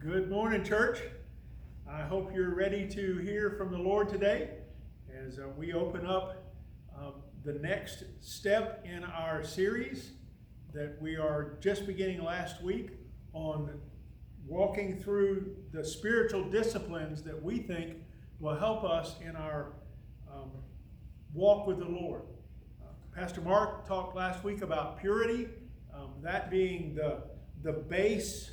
Good morning, church. I hope you're ready to hear from the Lord today as uh, we open up um, the next step in our series that we are just beginning last week on walking through the spiritual disciplines that we think will help us in our um, walk with the Lord. Uh, Pastor Mark talked last week about purity, um, that being the, the base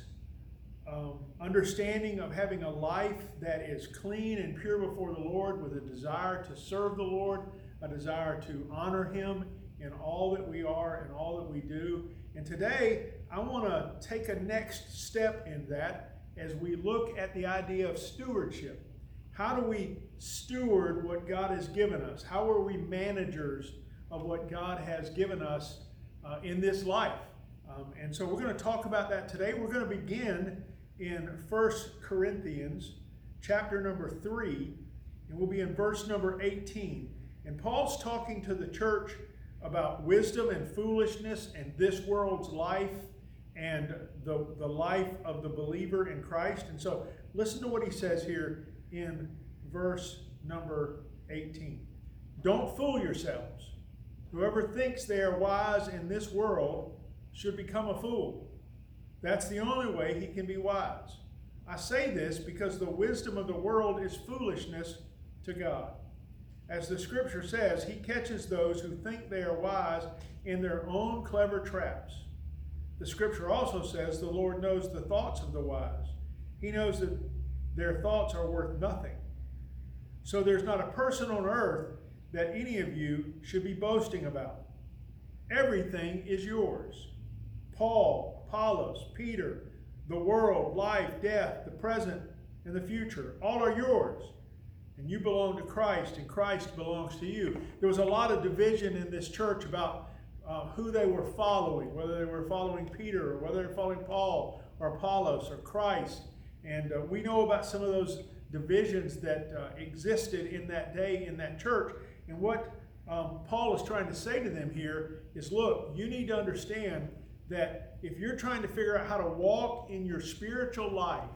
um, understanding of having a life that is clean and pure before the Lord with a desire to serve the Lord, a desire to honor Him in all that we are and all that we do. And today, I want to take a next step in that as we look at the idea of stewardship. How do we steward what God has given us? How are we managers of what God has given us uh, in this life? Um, and so we're going to talk about that today. We're going to begin in First Corinthians chapter number 3, and we'll be in verse number 18. And Paul's talking to the church about wisdom and foolishness and this world's life and the, the life of the believer in Christ. And so listen to what he says here in verse number 18. Don't fool yourselves. Whoever thinks they are wise in this world should become a fool that's the only way he can be wise. I say this because the wisdom of the world is foolishness to God. As the scripture says, he catches those who think they are wise in their own clever traps. The scripture also says the Lord knows the thoughts of the wise. He knows that their thoughts are worth nothing. So there's not a person on earth that any of you should be boasting about. Everything is yours. Paul, Apollos, Peter, the world, life, death, the present, and the future. All are yours. And you belong to Christ, and Christ belongs to you. There was a lot of division in this church about uh, who they were following, whether they were following Peter, or whether they were following Paul, or Apollos, or Christ. And uh, we know about some of those divisions that uh, existed in that day in that church. And what um, Paul is trying to say to them here is look, you need to understand that if you're trying to figure out how to walk in your spiritual life,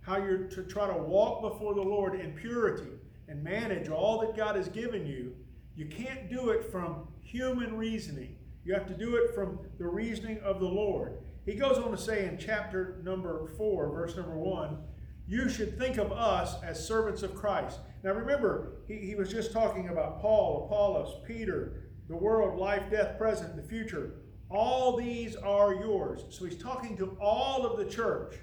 how you're to try to walk before the Lord in purity and manage all that God has given you, you can't do it from human reasoning. You have to do it from the reasoning of the Lord. He goes on to say in chapter number 4, verse number 1, you should think of us as servants of Christ. Now remember, he, he was just talking about Paul, Apollos, Peter, the world, life, death, present, the future. All these are yours. So he's talking to all of the church.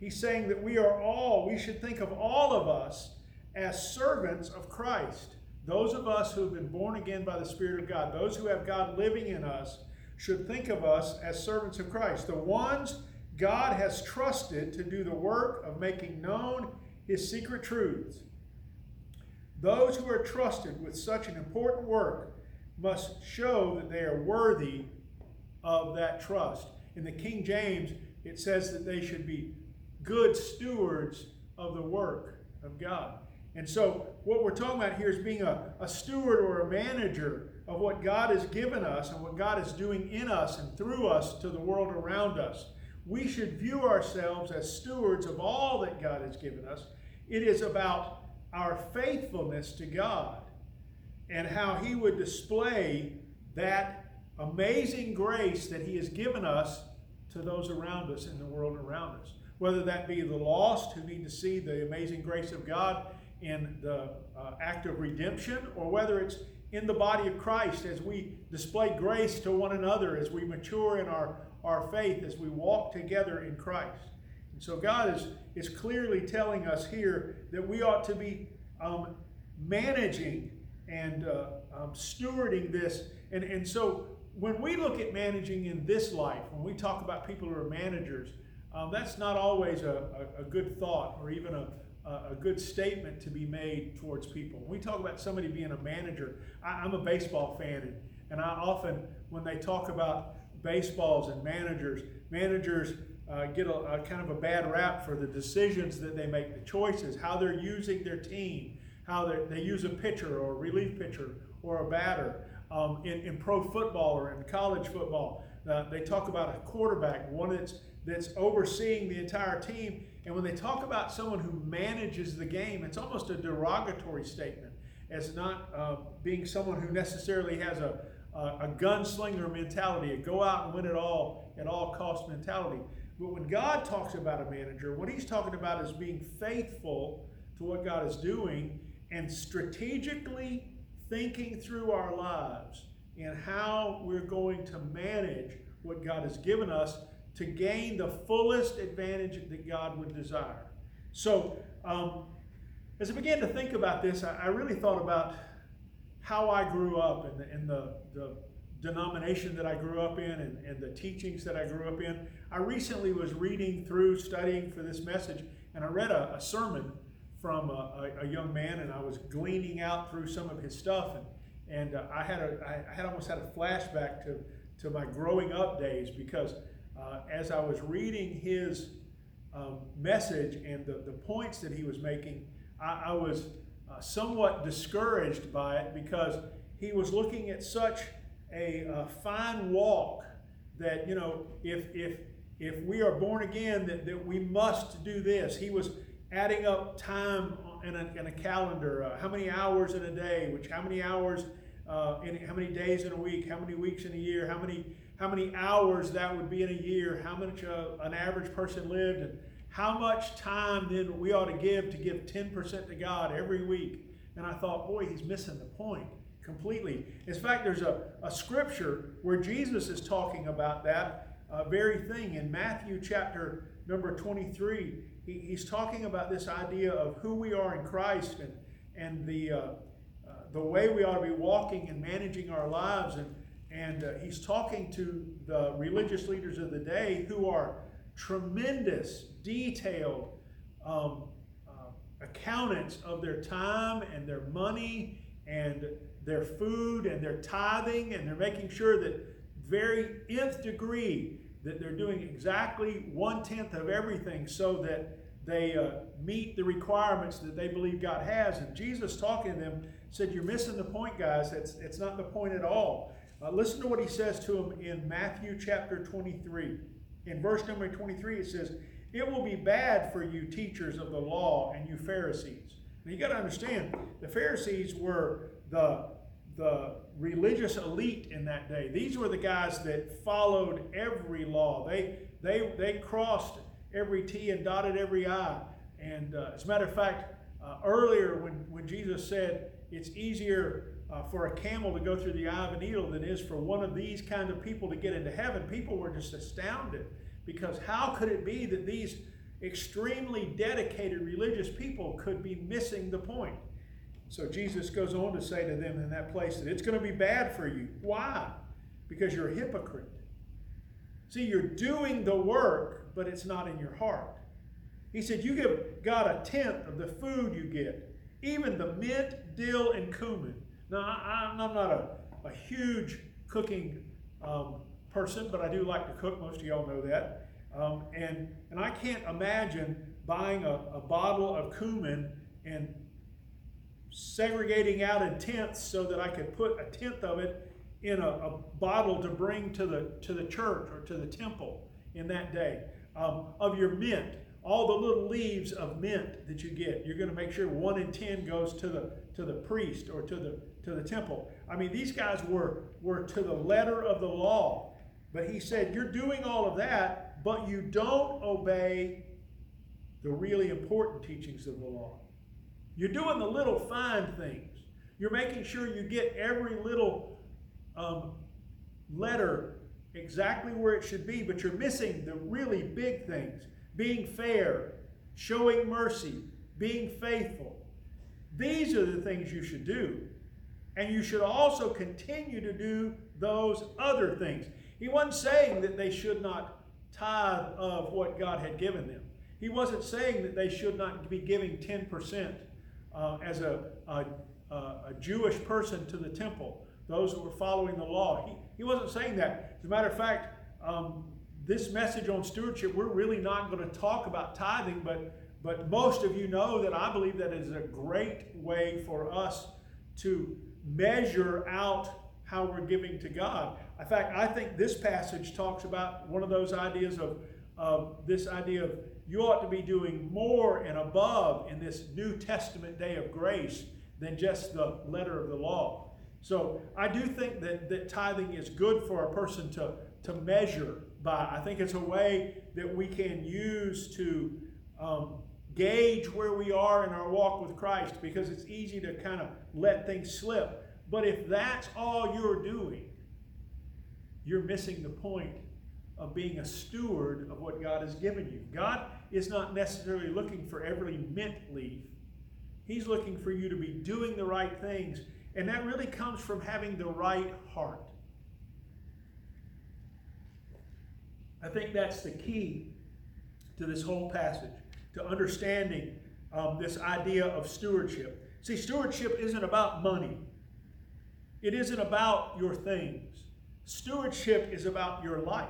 He's saying that we are all, we should think of all of us as servants of Christ. Those of us who have been born again by the Spirit of God, those who have God living in us, should think of us as servants of Christ. The ones God has trusted to do the work of making known his secret truths. Those who are trusted with such an important work must show that they are worthy of that trust. In the King James, it says that they should be good stewards of the work of God. And so, what we're talking about here is being a, a steward or a manager of what God has given us and what God is doing in us and through us to the world around us. We should view ourselves as stewards of all that God has given us. It is about our faithfulness to God and how He would display that amazing grace that He has given us to those around us in the world around us. Whether that be the lost who need to see the amazing grace of God in the uh, act of redemption, or whether it's in the body of Christ as we display grace to one another, as we mature in our, our faith, as we walk together in Christ. And so God is, is clearly telling us here that we ought to be um, managing and uh, um, stewarding this. And, and so when we look at managing in this life, when we talk about people who are managers, um, that's not always a, a, a, good thought or even a, a good statement to be made towards people. When we talk about somebody being a manager, I, am a baseball fan, and, and I often, when they talk about baseballs and managers, managers uh, get a, a, kind of a bad rap for the decisions that they make, the choices, how they're using their team, how they use a pitcher or a relief pitcher or a batter um, in, in pro football or in college football. Uh, they talk about a quarterback, one that's that's overseeing the entire team. And when they talk about someone who manages the game, it's almost a derogatory statement as not uh, being someone who necessarily has a, a, a gunslinger mentality, a go out and win it all at all cost mentality. But when God talks about a manager, what he's talking about is being faithful to what God is doing and strategically thinking through our lives and how we're going to manage what God has given us to gain the fullest advantage that God would desire. So, um, as I began to think about this, I, I, really thought about how I grew up and the, and the, the denomination that I grew up in and, and the teachings that I grew up in. I recently was reading through, studying for this message, and I read a, a sermon from a, a, a, young man, and I was gleaning out through some of his stuff, and, and uh, I had a, I had almost had a flashback to, to my growing up days because uh, as I was reading his um, message and the, the points that he was making, I, I was uh, somewhat discouraged by it because he was looking at such a, a fine walk that, you know, if, if, if we are born again, that, that we must do this. He was adding up time in a, in a calendar, uh, how many hours in a day, which how many hours uh, in how many days in a week, how many weeks in a year, how many how many hours that would be in a year, how much uh, an average person lived, and how much time then we ought to give to give 10% to God every week. And I thought, boy, he's missing the point completely. In fact, there's a, a scripture where Jesus is talking about that uh, very thing in Matthew chapter number 23. He, he's talking about this idea of who we are in Christ and, and the, uh, uh, the way we ought to be walking and managing our lives. And, and uh, he's talking to the religious leaders of the day who are tremendous, detailed um, uh, accountants of their time and their money and their food and their tithing, and they're making sure that very nth degree that they're doing exactly one tenth of everything so that they uh, meet the requirements that they believe God has. And Jesus talking to them said, You're missing the point, guys. It's, it's not the point at all. Uh, listen to what he says to them in Matthew chapter 23. In verse number 23, it says, It will be bad for you, teachers of the law, and you Pharisees. Now you got to understand, the Pharisees were the, the religious elite in that day. These were the guys that followed every law. They, they, they crossed every T and dotted every I. And uh, as a matter of fact, uh, earlier when, when Jesus said it's easier uh, for a camel to go through the eye of a needle than is for one of these kind of people to get into heaven, people were just astounded because how could it be that these extremely dedicated religious people could be missing the point? So Jesus goes on to say to them in that place that it's going to be bad for you. Why? Because you're a hypocrite. See, you're doing the work, but it's not in your heart. He said, You give God a tenth of the food you get, even the mint, dill, and cumin. Now, I, am not a, a huge cooking um, person, but I do like to cook. Most of y'all know that. Um, and, and I can't imagine buying a, a bottle of cumin and segregating out in tenths so that I could put a tenth of it in a, a, bottle to bring to the to the church or to the temple in that day. Um, of your mint, all the little leaves of mint that you get, you're going to make sure one in ten goes to the to the priest or to the to the temple. I mean, these guys were were to the letter of the law. But he said, you're doing all of that, but you don't obey the really important teachings of the law. You're doing the little fine things. You're making sure you get every little um, letter exactly where it should be, but you're missing the really big things being fair, showing mercy, being faithful. These are the things you should do. And you should also continue to do those other things. He wasn't saying that they should not tithe of what God had given them. He wasn't saying that they should not be giving 10% uh, as a, a, a, Jewish person to the temple, those who were following the law. He, he wasn't saying that. As a matter of fact, um, this message on stewardship, we're really not going to talk about tithing, but, but most of you know that I believe that is a great way for us to measure out how we're giving to God. In fact, I think this passage talks about one of those ideas of, of this idea of you ought to be doing more and above in this New Testament day of grace than just the letter of the law. So I do think that, that tithing is good for a person to, to measure by. I think it's a way that we can use to um, gauge where we are in our walk with Christ because it's easy to kind of let things slip. But if that's all you're doing, you're missing the point of being a steward of what God has given you. God is not necessarily looking for every mint leaf. He's looking for you to be doing the right things, and that really comes from having the right heart. I think that's the key to this whole passage, to understanding um, this idea of stewardship. See, stewardship isn't about money, it isn't about your things. Stewardship is about your life.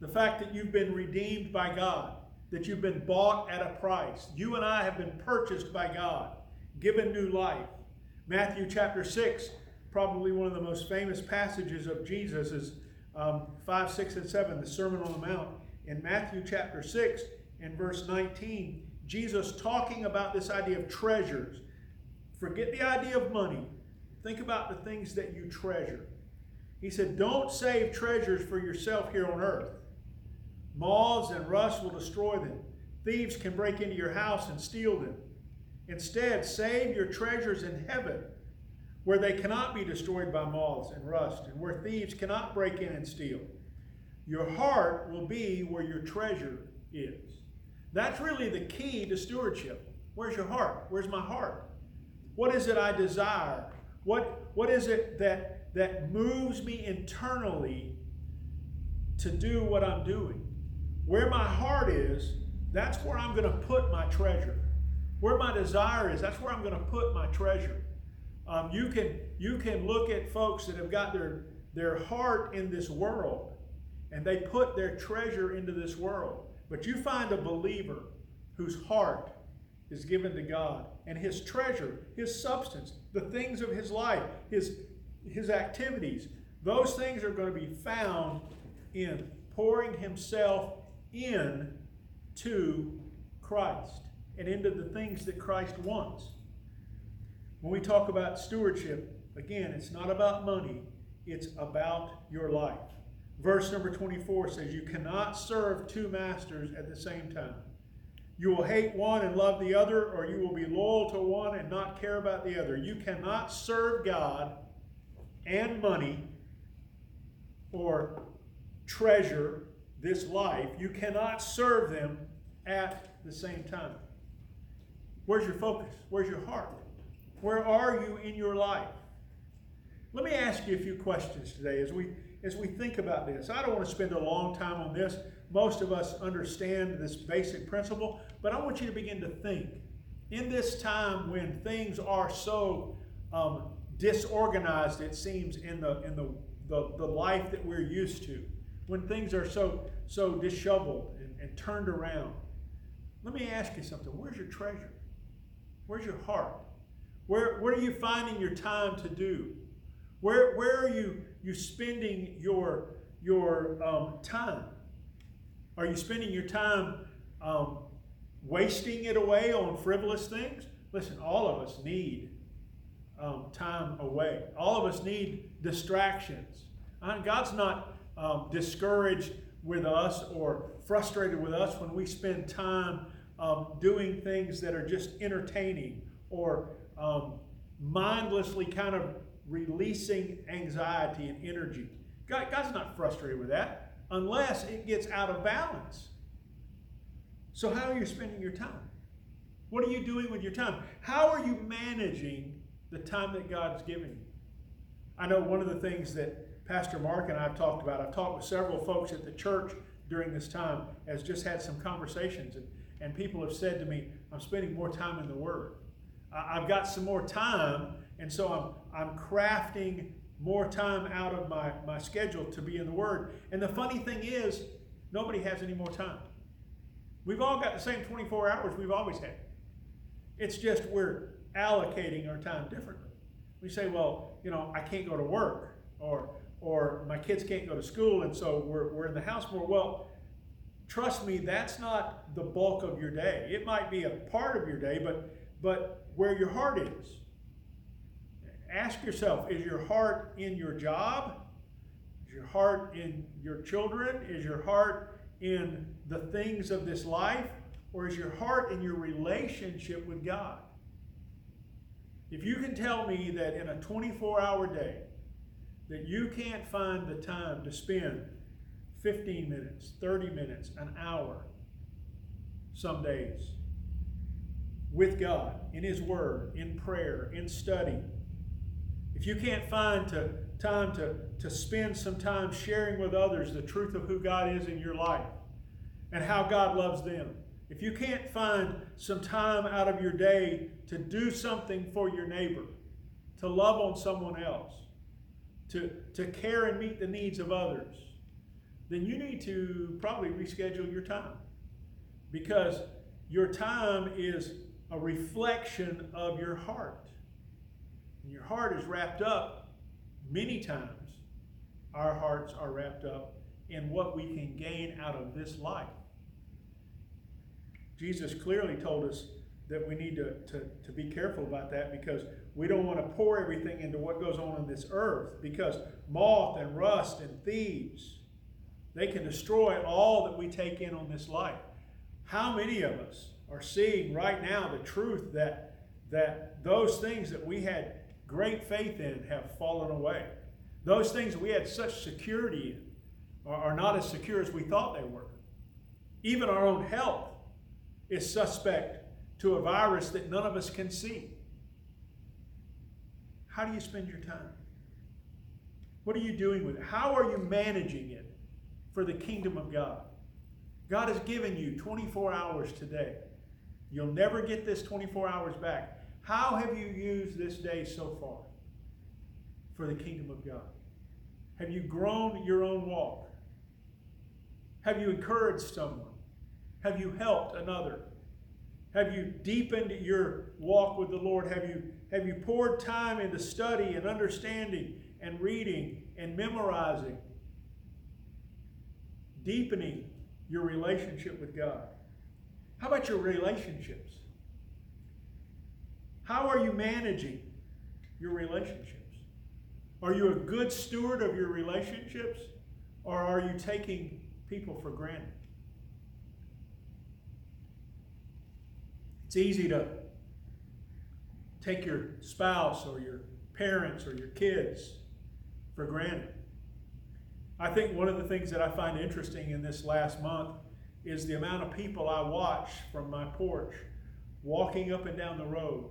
The fact that you've been redeemed by God, that you've been bought at a price. You and I have been purchased by God, given new life. Matthew chapter 6, probably one of the most famous passages of Jesus is um, 5, 6, and 7, the Sermon on the Mount. In Matthew chapter 6 and verse 19, Jesus talking about this idea of treasures. Forget the idea of money. Think about the things that you treasure. He said, Don't save treasures for yourself here on earth. Moths and rust will destroy them. Thieves can break into your house and steal them. Instead, save your treasures in heaven where they cannot be destroyed by moths and rust, and where thieves cannot break in and steal. Your heart will be where your treasure is. That's really the key to stewardship. Where's your heart? Where's my heart? What is it I desire? What, what is it that, that moves me internally to do what I'm doing? Where my heart is, that's where I'm going to put my treasure. Where my desire is, that's where I'm going to put my treasure. Um, you can you can look at folks that have got their their heart in this world, and they put their treasure into this world. But you find a believer whose heart is given to God, and his treasure, his substance, the things of his life, his his activities, those things are going to be found in pouring himself in to Christ and into the things that Christ wants. When we talk about stewardship, again, it's not about money, it's about your life. Verse number 24 says, You cannot serve two masters at the same time. You will hate one and love the other, or you will be loyal to one and not care about the other. You cannot serve God and money or treasure this life. You cannot serve them at the same time. Where's your focus? Where's your heart? Where are you in your life? Let me ask you a few questions today as we as we think about this. I don't want to spend a long time on this. Most of us understand this basic principle, but I want you to begin to think. In this time when things are so um, disorganized, it seems, in the in the, the, the life that we're used to, when things are so so disheveled and, and turned around, let me ask you something. Where's your treasure? Where's your heart? Where, where are you finding your time to do? Where, where are you, you spending your, your um, time? Are you spending your time um, wasting it away on frivolous things? Listen, all of us need um, time away. All of us need distractions. God's not um, discouraged with us or frustrated with us when we spend time um, doing things that are just entertaining or um, mindlessly kind of releasing anxiety and energy. God, God's not frustrated with that unless it gets out of balance. So, how are you spending your time? What are you doing with your time? How are you managing the time that God's given you? I know one of the things that Pastor Mark and I have talked about, I've talked with several folks at the church during this time, has just had some conversations, and, and people have said to me, I'm spending more time in the Word. I've got some more time, and so I'm, I'm crafting more time out of my, my schedule to be in the Word. And the funny thing is, nobody has any more time. We've all got the same 24 hours we've always had. It's just we're allocating our time differently. We say, well, you know, I can't go to work, or or my kids can't go to school, and so we're, we're in the house more. Well, trust me, that's not the bulk of your day. It might be a part of your day, but but where your heart is. Ask yourself, is your heart in your job? Is your heart in your children? Is your heart in the things of this life? Or is your heart in your relationship with God? If you can tell me that in a 24 hour day, that you can't find the time to spend 15 minutes, 30 minutes, an hour, some days, with God, in His Word, in prayer, in study. If you can't find to, time to, to spend some time sharing with others the truth of who God is in your life and how God loves them, if you can't find some time out of your day to do something for your neighbor, to love on someone else, to, to care and meet the needs of others, then you need to probably reschedule your time. Because your time is a reflection of your heart. And your heart is wrapped up many times. Our hearts are wrapped up in what we can gain out of this life. Jesus clearly told us that we need to, to, to be careful about that because we don't want to pour everything into what goes on in this earth because moth and rust and thieves, they can destroy all that we take in on this life. How many of us are seeing right now the truth that, that those things that we had great faith in have fallen away? Those things that we had such security in are, are not as secure as we thought they were. Even our own health is suspect to a virus that none of us can see. How do you spend your time? What are you doing with it? How are you managing it for the kingdom of God? God has given you 24 hours today. You'll never get this 24 hours back. How have you used this day so far for the kingdom of God? Have you grown your own walk? Have you encouraged someone? Have you helped another? Have you deepened your walk with the Lord? Have you, have you poured time into study and understanding and reading and memorizing? Deepening your relationship with God. How about your relationships? How are you managing your relationships? Are you a good steward of your relationships or are you taking people for granted? It's easy to take your spouse or your parents or your kids for granted. I think one of the things that I find interesting in this last month is the amount of people I watch from my porch walking up and down the road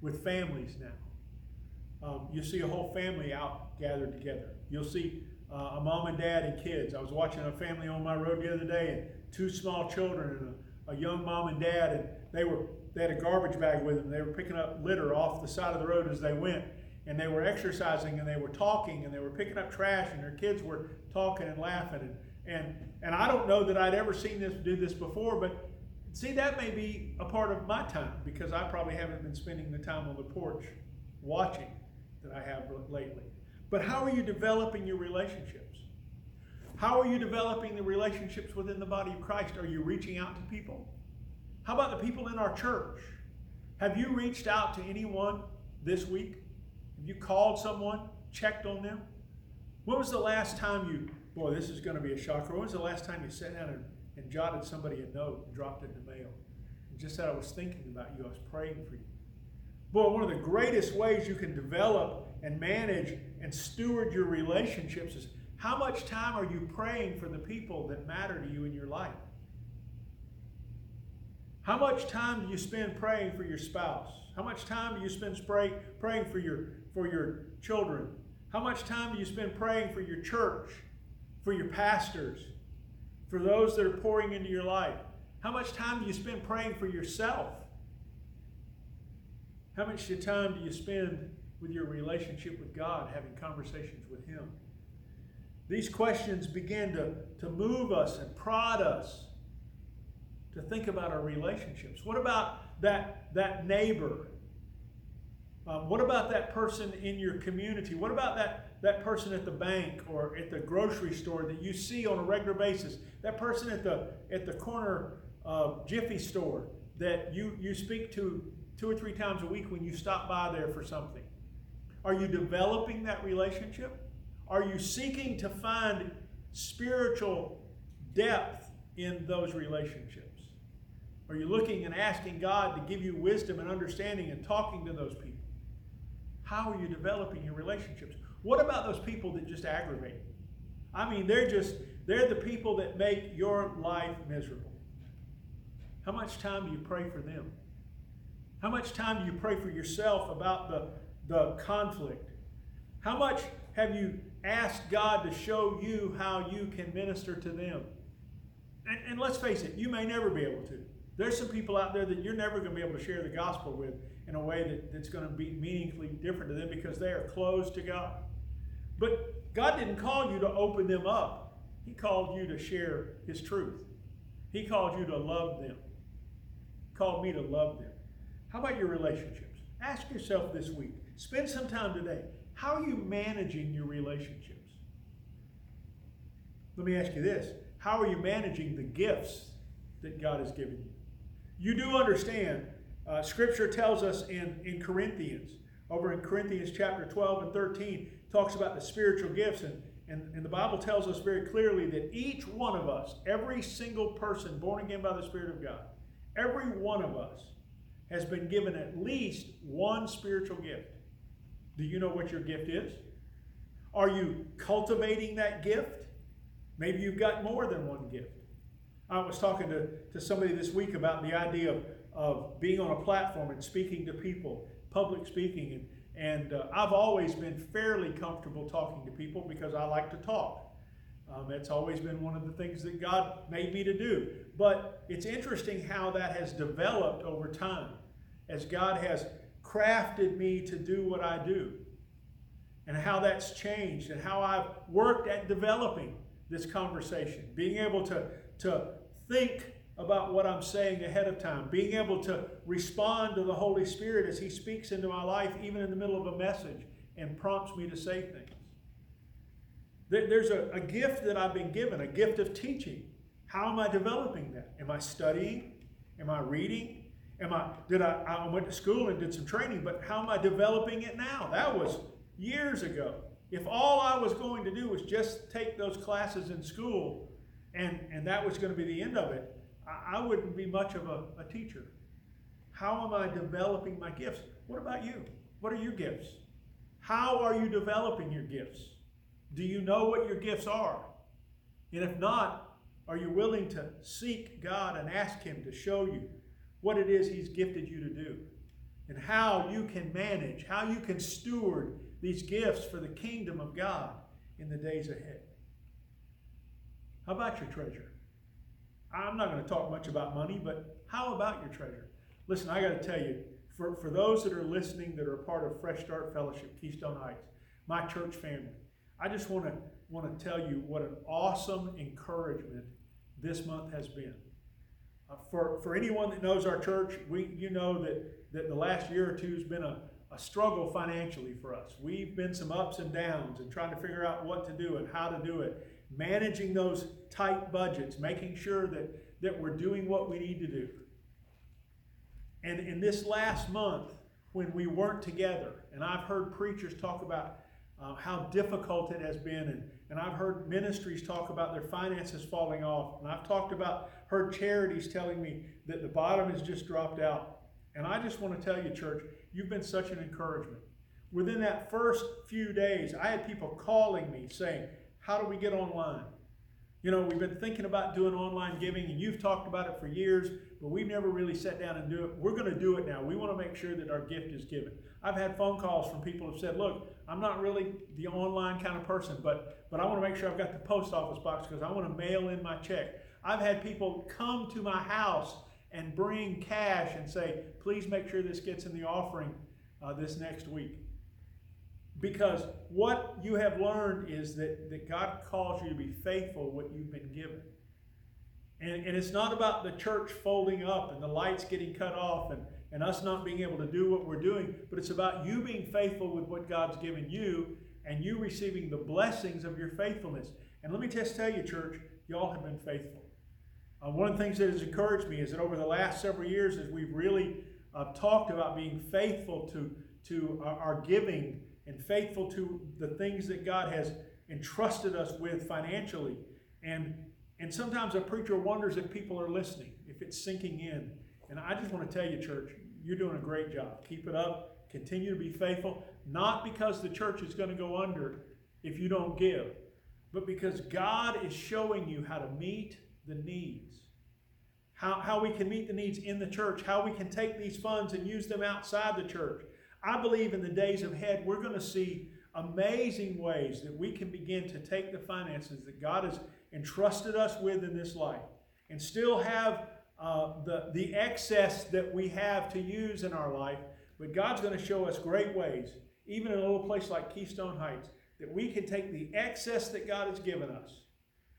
with families now. Um, you see a whole family out gathered together. You'll see uh, a mom and dad and kids. I was watching a family on my road the other day, and two small children and a, a young mom and dad, and they were they had a garbage bag with them. They were picking up litter off the side of the road as they went, and they were exercising and they were talking and they were picking up trash and their kids were talking and laughing and and and I don't know that I'd ever seen this do this before, but see that may be a part of my time because I probably haven't been spending the time on the porch watching that I have lately. But how are you developing your relationships? How are you developing the relationships within the body of Christ? Are you reaching out to people? How about the people in our church? Have you reached out to anyone this week? Have you called someone, checked on them? When was the last time you, boy, this is going to be a shocker. When was the last time you sat down and, and jotted somebody a note and dropped it in the mail? And just said, I was thinking about you, I was praying for you. Boy, one of the greatest ways you can develop and manage and steward your relationships is how much time are you praying for the people that matter to you in your life? How much time do you spend praying for your spouse? How much time do you spend praying for your, for your children? How much time do you spend praying for your church, for your pastors, for those that are pouring into your life? How much time do you spend praying for yourself? How much time do you spend with your relationship with God, having conversations with Him? These questions begin to, to move us and prod us to think about our relationships. What about that, that neighbor? Um, what about that person in your community? What about that, that person at the bank or at the grocery store that you see on a regular basis, that person at the at the corner uh, Jiffy store that you, you speak to two or three times a week when you stop by there for something. Are you developing that relationship? Are you seeking to find spiritual depth in those relationships? Are you looking and asking God to give you wisdom and understanding and talking to those people? How are you developing your relationships? What about those people that just aggravate you? I mean, they're just, they're the people that make your life miserable. How much time do you pray for them? How much time do you pray for yourself about the, the conflict? How much have you asked God to show you how you can minister to them? And, and let's face it, you may never be able to. There's some people out there that you're never going to be able to share the gospel with in a way that, that's going to be meaningfully different to them because they are closed to God. But God didn't call you to open them up. He called you to share His truth. He called you to love them. He called me to love them. How about your relationships? Ask yourself this week. Spend some time today. How are you managing your relationships? Let me ask you this. How are you managing the gifts that God has given you? You do understand, uh, Scripture tells us in, in Corinthians, over in Corinthians chapter 12 and 13, talks about the spiritual gifts. And, and, and the Bible tells us very clearly that each one of us, every single person born again by the Spirit of God, every one of us has been given at least one spiritual gift. Do you know what your gift is? Are you cultivating that gift? Maybe you've got more than one gift. I was talking to, to somebody this week about the idea of, of being on a platform and speaking to people, public speaking, and and uh, I've always been fairly comfortable talking to people because I like to talk. Um, it's always been one of the things that God made me to do. But it's interesting how that has developed over time as God has crafted me to do what I do and how that's changed and how I've worked at developing this conversation, being able to, to think about what I'm saying ahead of time, being able to respond to the Holy Spirit as He speaks into my life, even in the middle of a message, and prompts me to say things. There's a, a gift that I've been given, a gift of teaching. How am I developing that? Am I studying? Am I reading? Am I did I I went to school and did some training, but how am I developing it now? That was years ago. If all I was going to do was just take those classes in school and, and that was going to be the end of it, I wouldn't be much of a, a teacher. How am I developing my gifts? What about you? What are your gifts? How are you developing your gifts? Do you know what your gifts are? And if not, are you willing to seek God and ask Him to show you what it is He's gifted you to do? And how you can manage, how you can steward these gifts for the kingdom of God in the days ahead. How about your treasure? I'm not going to talk much about money, but how about your treasure? Listen, I got to tell you, for, for those that are listening that are a part of Fresh Start Fellowship, Keystone Heights, my church family, I just want to want to tell you what an awesome encouragement this month has been. Uh, for, for anyone that knows our church, we you know that, that the last year or two has been a, a struggle financially for us. We've been some ups and downs and trying to figure out what to do and how to do it managing those tight budgets, making sure that, that we're doing what we need to do. And in this last month, when we weren't together, and I've heard preachers talk about uh, how difficult it has been, and, and I've heard ministries talk about their finances falling off, and I've talked about, heard charities telling me that the bottom has just dropped out. And I just want to tell you, church, you've been such an encouragement. Within that first few days, I had people calling me saying, how do we get online? You know, we've been thinking about doing online giving, and you've talked about it for years, but we've never really sat down and do it. We're going to do it now. We want to make sure that our gift is given. I've had phone calls from people who have said, "Look, I'm not really the online kind of person, but but I want to make sure I've got the post office box because I want to mail in my check." I've had people come to my house and bring cash and say, "Please make sure this gets in the offering uh, this next week." Because what you have learned is that, that God calls you to be faithful what you've been given. And, and it's not about the church folding up and the lights getting cut off and, and us not being able to do what we're doing, but it's about you being faithful with what God's given you and you receiving the blessings of your faithfulness. And let me just tell you, church, y'all have been faithful. Uh, one of the things that has encouraged me is that over the last several years, as we've really uh, talked about being faithful to, to our, our giving and faithful to the things that God has entrusted us with financially. And, and sometimes a preacher wonders if people are listening, if it's sinking in. And I just want to tell you, church, you're doing a great job. Keep it up. Continue to be faithful. Not because the church is going to go under if you don't give, but because God is showing you how to meet the needs. How, how we can meet the needs in the church, how we can take these funds and use them outside the church. I believe in the days ahead, we're going to see amazing ways that we can begin to take the finances that God has entrusted us with in this life and still have uh, the, the excess that we have to use in our life. But God's going to show us great ways, even in a little place like Keystone Heights, that we can take the excess that God has given us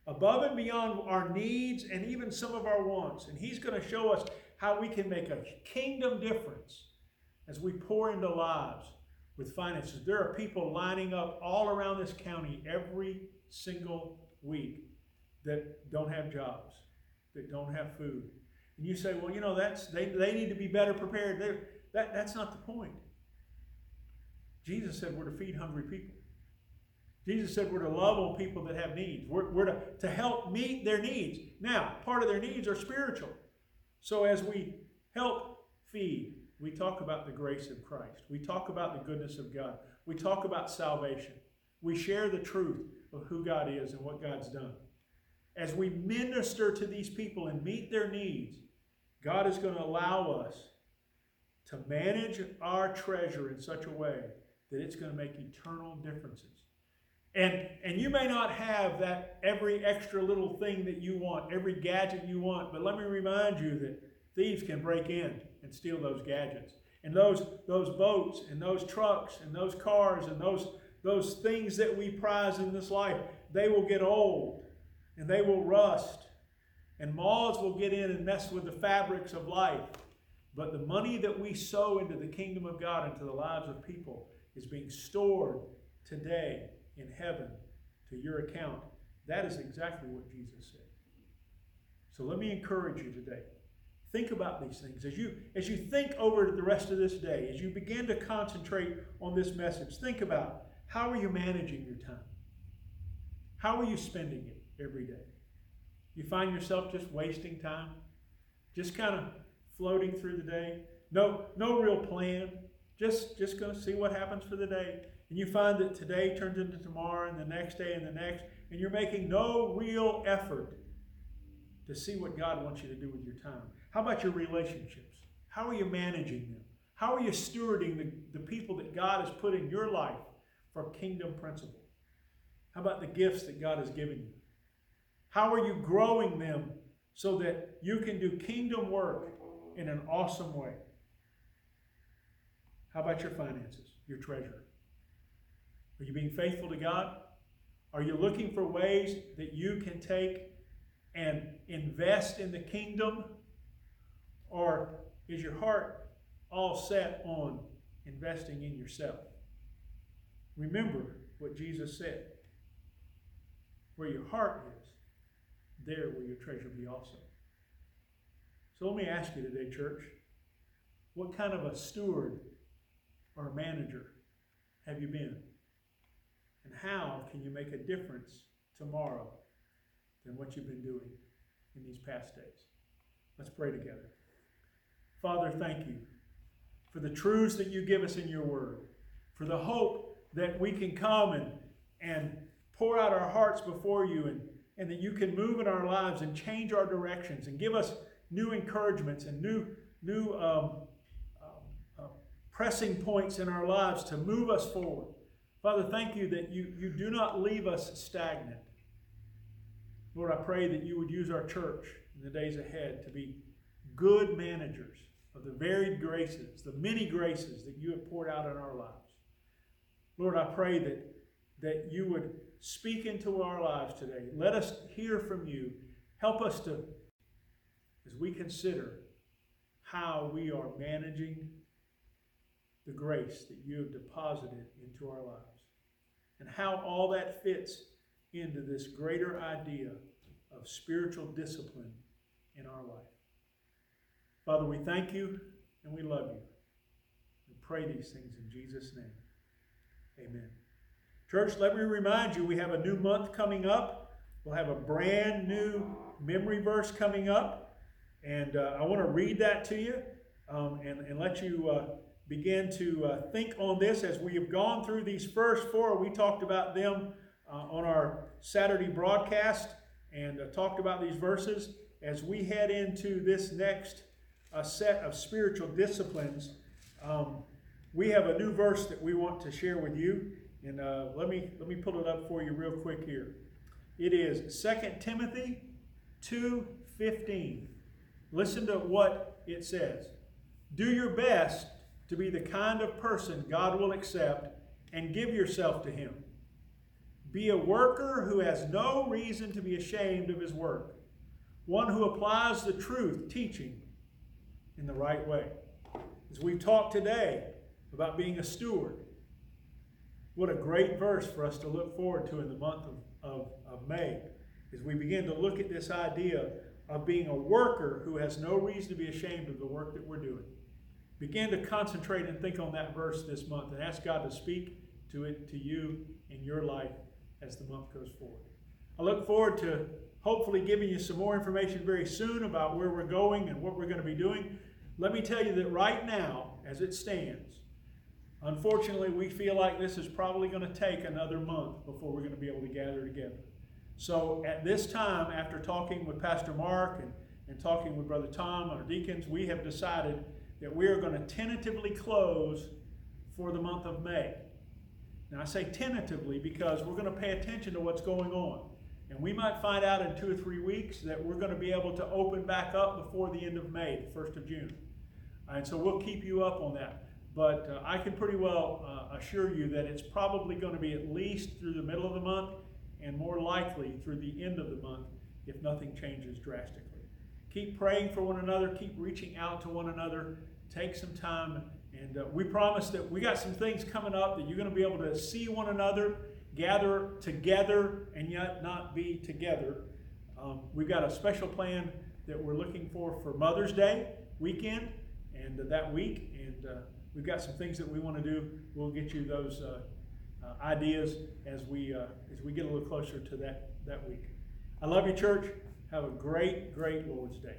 above and beyond our needs and even some of our wants. And He's going to show us how we can make a kingdom difference as we pour into lives with finances. There are people lining up all around this county every single week that don't have jobs, that don't have food. And you say, well, you know, that's they, they need to be better prepared. That, that's not the point. Jesus said we're to feed hungry people. Jesus said we're to love on people that have needs. We're, we're to, to help meet their needs. Now, part of their needs are spiritual. So as we help feed, we talk about the grace of Christ. We talk about the goodness of God. We talk about salvation. We share the truth of who God is and what God's done. As we minister to these people and meet their needs, God is going to allow us to manage our treasure in such a way that it's going to make eternal differences. And, and you may not have that every extra little thing that you want, every gadget you want, but let me remind you that thieves can break in and steal those gadgets. And those, those boats and those trucks and those cars and those, those things that we prize in this life, they will get old and they will rust. And moths will get in and mess with the fabrics of life. But the money that we sow into the kingdom of God, into the lives of people, is being stored today in heaven to your account. That is exactly what Jesus said. So let me encourage you today. Think about these things. As you, as you think over the rest of this day, as you begin to concentrate on this message, think about how are you managing your time? How are you spending it every day? You find yourself just wasting time? Just kind of floating through the day? No, no real plan. Just, just going to see what happens for the day. And you find that today turns into tomorrow and the next day and the next, and you're making no real effort to see what God wants you to do with your time. How about your relationships? How are you managing them? How are you stewarding the, the people that God has put in your life for kingdom principle? How about the gifts that God has given you? How are you growing them so that you can do kingdom work in an awesome way? How about your finances, your treasure? Are you being faithful to God? Are you looking for ways that you can take and invest in the kingdom? Or is your heart all set on investing in yourself? Remember what Jesus said. Where your heart is, there will your treasure be also. So let me ask you today, church, what kind of a steward or manager have you been? And how can you make a difference tomorrow than what you've been doing in these past days? Let's pray together. Father, thank you for the truths that you give us in your word, for the hope that we can come and, and pour out our hearts before you and, and that you can move in our lives and change our directions and give us new encouragements and new, new um, um, uh, pressing points in our lives to move us forward. Father, thank you that you, you do not leave us stagnant. Lord, I pray that you would use our church in the days ahead to be good managers of the varied graces, the many graces that you have poured out in our lives. Lord, I pray that, that you would speak into our lives today. Let us hear from you. Help us to, as we consider how we are managing the grace that you have deposited into our lives. and how all that fits into this greater idea of spiritual discipline in our life. Father, we thank you and we love you. We pray these things in Jesus' name. Amen. Church, let me remind you we have a new month coming up. We'll have a brand new memory verse coming up. And uh, I want to read that to you um, and, and let you uh, begin to uh, think on this as we have gone through these first four. We talked about them uh, on our Saturday broadcast and uh, talked about these verses. As we head into this next uh, set of spiritual disciplines, um, we have a new verse that we want to share with you. And uh, let me let me pull it up for you real quick here. It is 2 Timothy 2:15. Listen to what it says. Do your best to be the kind of person God will accept and give yourself to him. Be a worker who has no reason to be ashamed of his work. One who applies the truth teaching in the right way. As we've talked today about being a steward, what a great verse for us to look forward to in the month of, of, of May as we begin to look at this idea of being a worker who has no reason to be ashamed of the work that we're doing. Begin to concentrate and think on that verse this month and ask God to speak to it to you in your life as the month goes forward. I look forward to hopefully giving you some more information very soon about where we're going and what we're going to be doing. Let me tell you that right now, as it stands, unfortunately, we feel like this is probably going to take another month before we're going to be able to gather together. So at this time, after talking with Pastor Mark and, and talking with Brother Tom, and our deacons, we have decided that we are going to tentatively close for the month of May. Now, I say tentatively because we're going to pay attention to what's going on. And we might find out in two or three weeks that we're going to be able to open back up before the end of May, the 1st of June. And so we'll keep you up on that. But uh, I can pretty well uh, assure you that it's probably going to be at least through the middle of the month and more likely through the end of the month if nothing changes drastically. Keep praying for one another, keep reaching out to one another, take some time, and uh, we promise that we got some things coming up that you're going to be able to see one another, gather together, and yet not be together. Um, we've got a special plan that we're looking for for Mother's Day weekend and uh, that week, and uh, we've got some things that we want to do. We'll get you those uh, uh, ideas as we uh, as we get a little closer to that that week. I love you, church. Have a great, great Lord's Day.